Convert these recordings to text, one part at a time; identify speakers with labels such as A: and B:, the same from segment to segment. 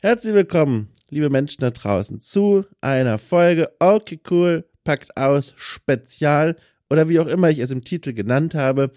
A: Herzlich willkommen, liebe Menschen da draußen, zu einer Folge Okay Cool, packt aus, Spezial oder wie auch immer ich es im Titel genannt habe.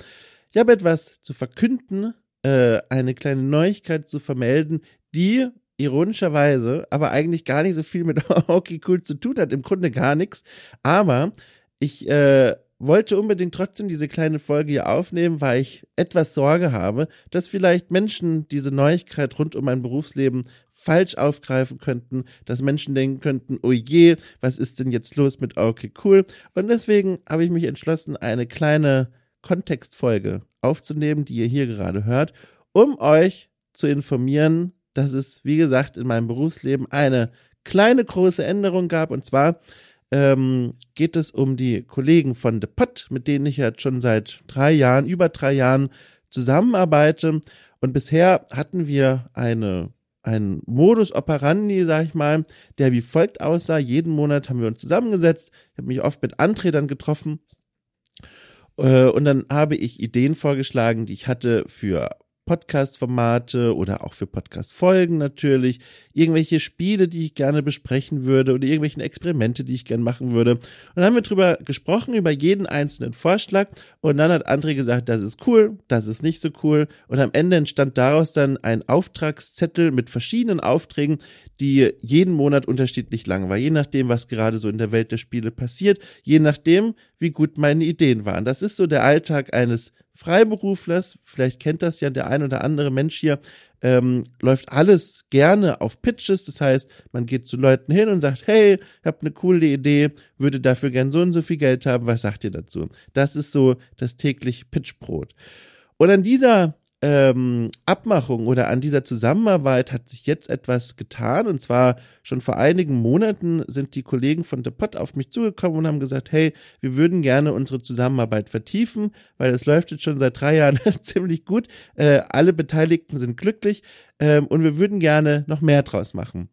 A: Ich habe etwas zu verkünden, äh, eine kleine Neuigkeit zu vermelden, die ironischerweise aber eigentlich gar nicht so viel mit Okay Cool zu tun hat, im Grunde gar nichts. Aber ich äh, wollte unbedingt trotzdem diese kleine Folge hier aufnehmen, weil ich etwas Sorge habe, dass vielleicht Menschen diese Neuigkeit rund um mein Berufsleben falsch aufgreifen könnten, dass Menschen denken könnten, oh je, was ist denn jetzt los mit okay cool? Und deswegen habe ich mich entschlossen, eine kleine Kontextfolge aufzunehmen, die ihr hier gerade hört, um euch zu informieren, dass es, wie gesagt, in meinem Berufsleben eine kleine große Änderung gab. Und zwar ähm, geht es um die Kollegen von The Pot, mit denen ich jetzt schon seit drei Jahren, über drei Jahren zusammenarbeite. Und bisher hatten wir eine ein Modus operandi, sag ich mal, der wie folgt aussah. Jeden Monat haben wir uns zusammengesetzt. Ich habe mich oft mit Antretern getroffen. Äh, und dann habe ich Ideen vorgeschlagen, die ich hatte für Podcast-Formate oder auch für Podcast-Folgen natürlich, irgendwelche Spiele, die ich gerne besprechen würde oder irgendwelche Experimente, die ich gerne machen würde. Und dann haben wir drüber gesprochen, über jeden einzelnen Vorschlag. Und dann hat André gesagt, das ist cool, das ist nicht so cool. Und am Ende entstand daraus dann ein Auftragszettel mit verschiedenen Aufträgen, die jeden Monat unterschiedlich lang war, je nachdem, was gerade so in der Welt der Spiele passiert, je nachdem, wie gut meine Ideen waren. Das ist so der Alltag eines Freiberuflers. Vielleicht kennt das ja der ein oder andere Mensch hier. Ähm, läuft alles gerne auf Pitches. Das heißt, man geht zu Leuten hin und sagt, hey, ich habe eine coole Idee, würde dafür gern so und so viel Geld haben. Was sagt ihr dazu? Das ist so das tägliche Pitchbrot. Und an dieser ähm, Abmachung oder an dieser Zusammenarbeit hat sich jetzt etwas getan. Und zwar schon vor einigen Monaten sind die Kollegen von The Pot auf mich zugekommen und haben gesagt, hey, wir würden gerne unsere Zusammenarbeit vertiefen, weil es läuft jetzt schon seit drei Jahren ziemlich gut. Äh, alle Beteiligten sind glücklich ähm, und wir würden gerne noch mehr draus machen.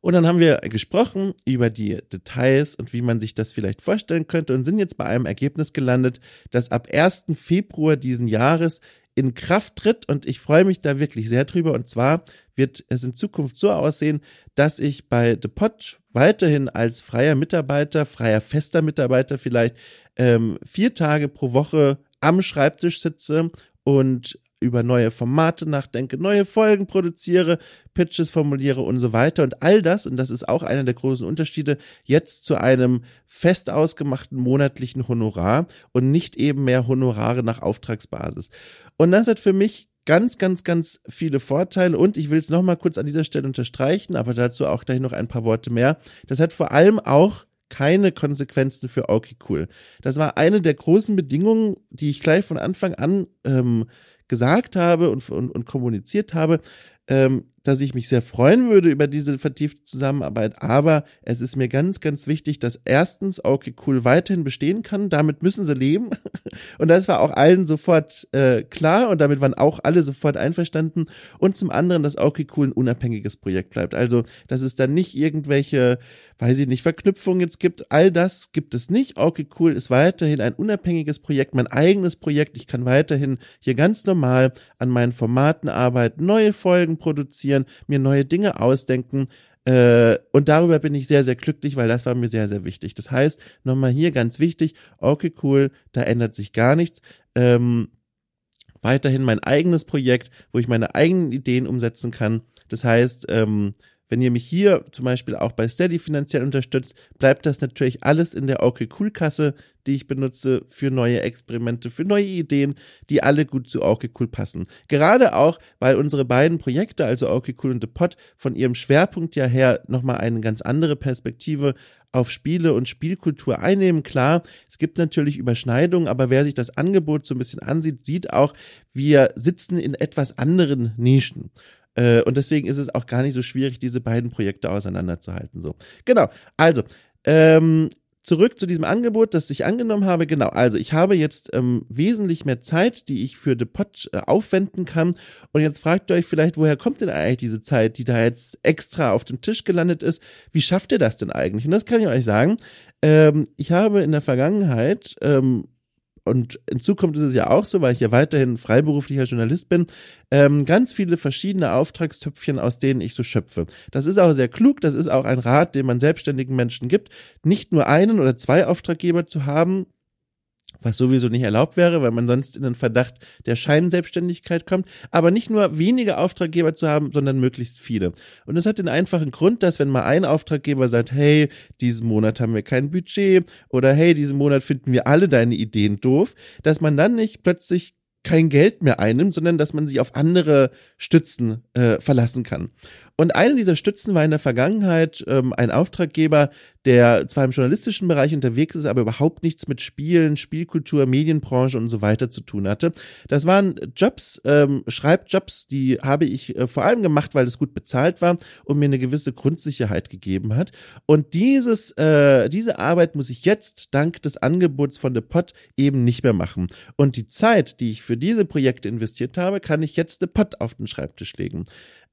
A: Und dann haben wir gesprochen über die Details und wie man sich das vielleicht vorstellen könnte und sind jetzt bei einem Ergebnis gelandet, dass ab 1. Februar diesen Jahres in Kraft tritt und ich freue mich da wirklich sehr drüber. Und zwar wird es in Zukunft so aussehen, dass ich bei The Pot weiterhin als freier Mitarbeiter, freier fester Mitarbeiter vielleicht ähm, vier Tage pro Woche am Schreibtisch sitze und über neue Formate nachdenke, neue Folgen produziere, Pitches formuliere und so weiter. Und all das, und das ist auch einer der großen Unterschiede, jetzt zu einem fest ausgemachten monatlichen Honorar und nicht eben mehr Honorare nach Auftragsbasis. Und das hat für mich ganz, ganz, ganz viele Vorteile und ich will es nochmal kurz an dieser Stelle unterstreichen, aber dazu auch gleich noch ein paar Worte mehr. Das hat vor allem auch keine Konsequenzen für okay cool. Das war eine der großen Bedingungen, die ich gleich von Anfang an ähm, gesagt habe und, und, und kommuniziert habe, ähm, dass ich mich sehr freuen würde über diese vertiefte Zusammenarbeit, aber es ist mir ganz, ganz wichtig, dass erstens okay cool weiterhin bestehen kann, damit müssen sie leben. Und das war auch allen sofort äh, klar und damit waren auch alle sofort einverstanden. Und zum anderen, dass okay cool ein unabhängiges Projekt bleibt, also dass es dann nicht irgendwelche, weiß ich nicht, Verknüpfungen jetzt gibt, all das gibt es nicht, okay cool ist weiterhin ein unabhängiges Projekt, mein eigenes Projekt, ich kann weiterhin hier ganz normal an meinen Formaten arbeiten, neue Folgen produzieren, ausprobieren, mir neue Dinge ausdenken. Äh, und darüber bin ich sehr, sehr glücklich, weil das war mir sehr, sehr wichtig. Das heißt, nochmal hier ganz wichtig, okay, cool, da ändert sich gar nichts. Ähm, weiterhin mein eigenes Projekt, wo ich meine eigenen Ideen umsetzen kann. Das heißt, ähm, wenn ihr mich hier zum Beispiel auch bei Steady finanziell unterstützt, bleibt das natürlich alles in der Okay Cool Kasse, die ich benutze für neue Experimente, für neue Ideen, die alle gut zu Okay Cool passen. Gerade auch, weil unsere beiden Projekte, also Okay Cool und The Pot, von ihrem Schwerpunkt ja her nochmal eine ganz andere Perspektive auf Spiele und Spielkultur einnehmen. Klar, es gibt natürlich Überschneidungen, aber wer sich das Angebot so ein bisschen ansieht, sieht auch, wir sitzen in etwas anderen Nischen. Äh, und deswegen ist es auch gar nicht so schwierig, diese beiden Projekte auseinanderzuhalten. So, genau. Also, ähm, zurück zu diesem Angebot, das ich angenommen habe. Genau, also ich habe jetzt ähm, wesentlich mehr Zeit, die ich für The Pod äh, aufwenden kann. Und jetzt fragt ihr euch vielleicht, woher kommt denn eigentlich diese Zeit, die da jetzt extra auf dem Tisch gelandet ist? Wie schafft ihr das denn eigentlich? Und das kann ich euch sagen. Ähm, ich habe in der Vergangenheit ähm, und in Zukunft ist es ja auch so, weil ich ja weiterhin freiberuflicher Journalist bin, ähm, ganz viele verschiedene Auftragstöpfchen, aus denen ich so schöpfe. Das ist auch sehr klug, das ist auch ein Rat, den man selbstständigen Menschen gibt, nicht nur einen oder zwei Auftraggeber zu haben, was sowieso nicht erlaubt wäre, weil man sonst in den Verdacht der Scheinselbstständigkeit kommt, aber nicht nur wenige Auftraggeber zu haben, sondern möglichst viele. Und es hat den einfachen Grund, dass wenn mal ein Auftraggeber sagt, hey, diesen Monat haben wir kein Budget oder hey, diesen Monat finden wir alle deine Ideen doof, dass man dann nicht plötzlich kein Geld mehr einnimmt, sondern dass man sich auf andere Stützen äh, verlassen kann. Und eine dieser Stützen war in der Vergangenheit ähm, ein Auftraggeber, der zwar im journalistischen Bereich unterwegs ist, aber überhaupt nichts mit Spielen, Spielkultur, Medienbranche und so weiter zu tun hatte. Das waren Jobs, ähm, Schreibjobs, die habe ich äh, vor allem gemacht, weil es gut bezahlt war und mir eine gewisse Grundsicherheit gegeben hat. Und dieses, äh, diese Arbeit muss ich jetzt dank des Angebots von The Pot eben nicht mehr machen. Und die Zeit, die ich für diese Projekte investiert habe, kann ich jetzt The Pot auf den Schreibtisch legen.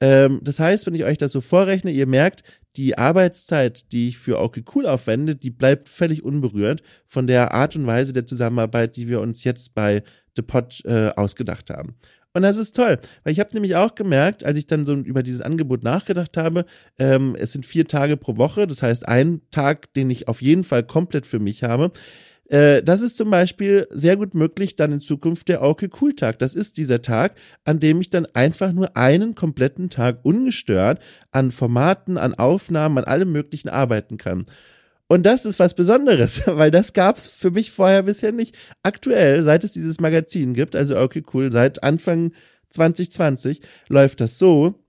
A: Ähm, das heißt, wenn ich euch das so vorrechne, ihr merkt, die Arbeitszeit, die ich für okay cool aufwende, die bleibt völlig unberührt von der Art und Weise der Zusammenarbeit, die wir uns jetzt bei The Pod äh, ausgedacht haben. Und das ist toll, weil ich habe nämlich auch gemerkt, als ich dann so über dieses Angebot nachgedacht habe, ähm, es sind vier Tage pro Woche, das heißt ein Tag, den ich auf jeden Fall komplett für mich habe. Äh, das ist zum Beispiel sehr gut möglich dann in Zukunft der Okay Cool Tag. Das ist dieser Tag, an dem ich dann einfach nur einen kompletten Tag ungestört an Formaten, an Aufnahmen, an allem Möglichen arbeiten kann. Und das ist was Besonderes, weil das gab's für mich vorher bisher nicht. Aktuell, seit es dieses Magazin gibt, also okay cool, seit Anfang 2020 läuft das so,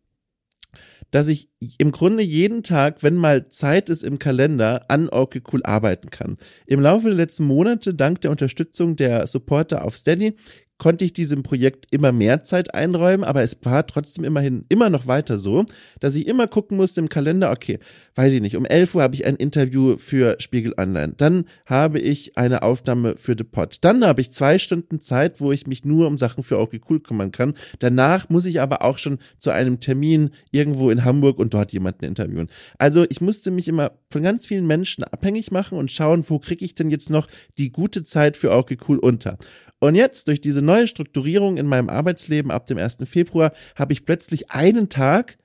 A: dass ich im Grunde jeden Tag, wenn mal Zeit ist im Kalender, an Okay Cool arbeiten kann. Im Laufe der letzten Monate, dank der Unterstützung der Supporter auf Steady, konnte ich diesem Projekt immer mehr Zeit einräumen, aber es war trotzdem immerhin immer noch weiter so, dass ich immer gucken musste im Kalender, okay, weiß ich nicht, um 11 Uhr habe ich ein Interview für Spiegel Online, dann habe ich eine Aufnahme für The Pod, dann habe ich zwei Stunden Zeit, wo ich mich nur um Sachen für Okay Cool kümmern kann, danach muss ich aber auch schon zu einem Termin irgendwo in Hamburg und dort jemanden interviewen. Also ich musste mich immer von ganz vielen Menschen abhängig machen und schauen, wo kriege ich denn jetzt noch die gute Zeit für Okay Cool unter. Und jetzt, durch diese neue Strukturierung in meinem Arbeitsleben ab dem 1. Februar, habe ich plötzlich einen Tag,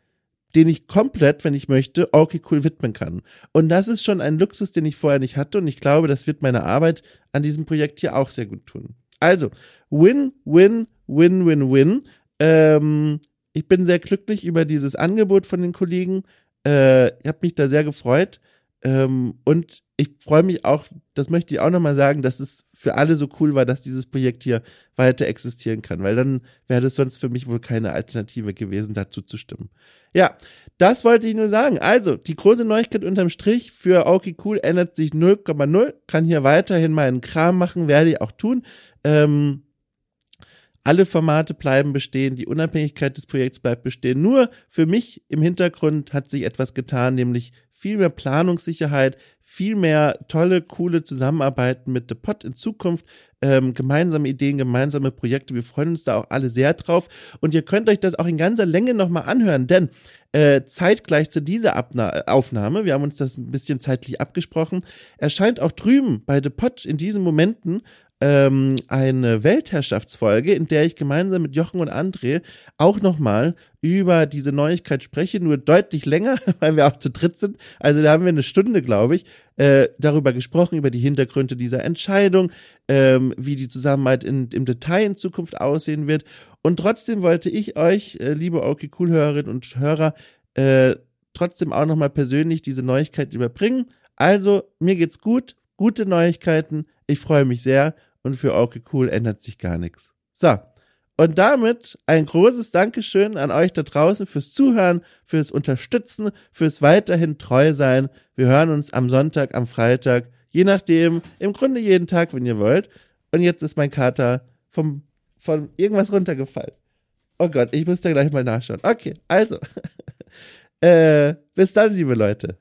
A: den ich komplett, wenn ich möchte, okay cool widmen kann. Und das ist schon ein Luxus, den ich vorher nicht hatte. Und ich glaube, das wird meine Arbeit an diesem Projekt hier auch sehr gut tun. Also, win, win, win, win, win. Ähm, ich bin sehr glücklich über dieses Angebot von den Kollegen. Äh, ich habe mich da sehr gefreut. Ähm, und ich freue mich auch, das möchte ich auch nochmal sagen, dass es für alle so cool war, dass dieses Projekt hier weiter existieren kann, weil dann wäre das sonst für mich wohl keine Alternative gewesen, dazu zu stimmen. Ja, das wollte ich nur sagen. Also, die große Neuigkeit unterm Strich für Okay Cool ändert sich 0,0, kann hier weiterhin meinen Kram machen, werde ich auch tun. Ähm, alle Formate bleiben bestehen, die Unabhängigkeit des Projekts bleibt bestehen. Nur für mich im Hintergrund hat sich etwas getan, nämlich viel mehr Planungssicherheit, viel mehr tolle, coole Zusammenarbeiten mit The Pot in Zukunft, ähm, gemeinsame Ideen, gemeinsame Projekte. Wir freuen uns da auch alle sehr drauf. Und ihr könnt euch das auch in ganzer Länge nochmal anhören, denn äh, zeitgleich zu dieser Abna Aufnahme, wir haben uns das ein bisschen zeitlich abgesprochen, erscheint auch drüben bei The Pot in diesen Momenten ähm, eine Weltherrschaftsfolge, in der ich gemeinsam mit Jochen und André auch nochmal über diese Neuigkeit spreche, nur deutlich länger, weil wir auch zu dritt sind. Also da haben wir eine Stunde, glaube ich, äh, darüber gesprochen, über die Hintergründe dieser Entscheidung, ähm, wie die Zusammenarbeit in, im Detail in Zukunft aussehen wird. Und trotzdem wollte ich euch, äh, liebe Okay Cool Hörerinnen und Hörer, äh, trotzdem auch nochmal persönlich diese Neuigkeit überbringen. Also, mir geht's gut, gute Neuigkeiten, ich freue mich sehr und für okay cool ändert sich gar nichts. So. Und damit ein großes Dankeschön an euch da draußen fürs Zuhören, fürs Unterstützen, fürs weiterhin treu sein. Wir hören uns am Sonntag, am Freitag, je nachdem, im Grunde jeden Tag, wenn ihr wollt. Und jetzt ist mein Kater vom, von irgendwas runtergefallen. Oh Gott, ich muss da gleich mal nachschauen. Okay, also. äh, bis dann, liebe Leute.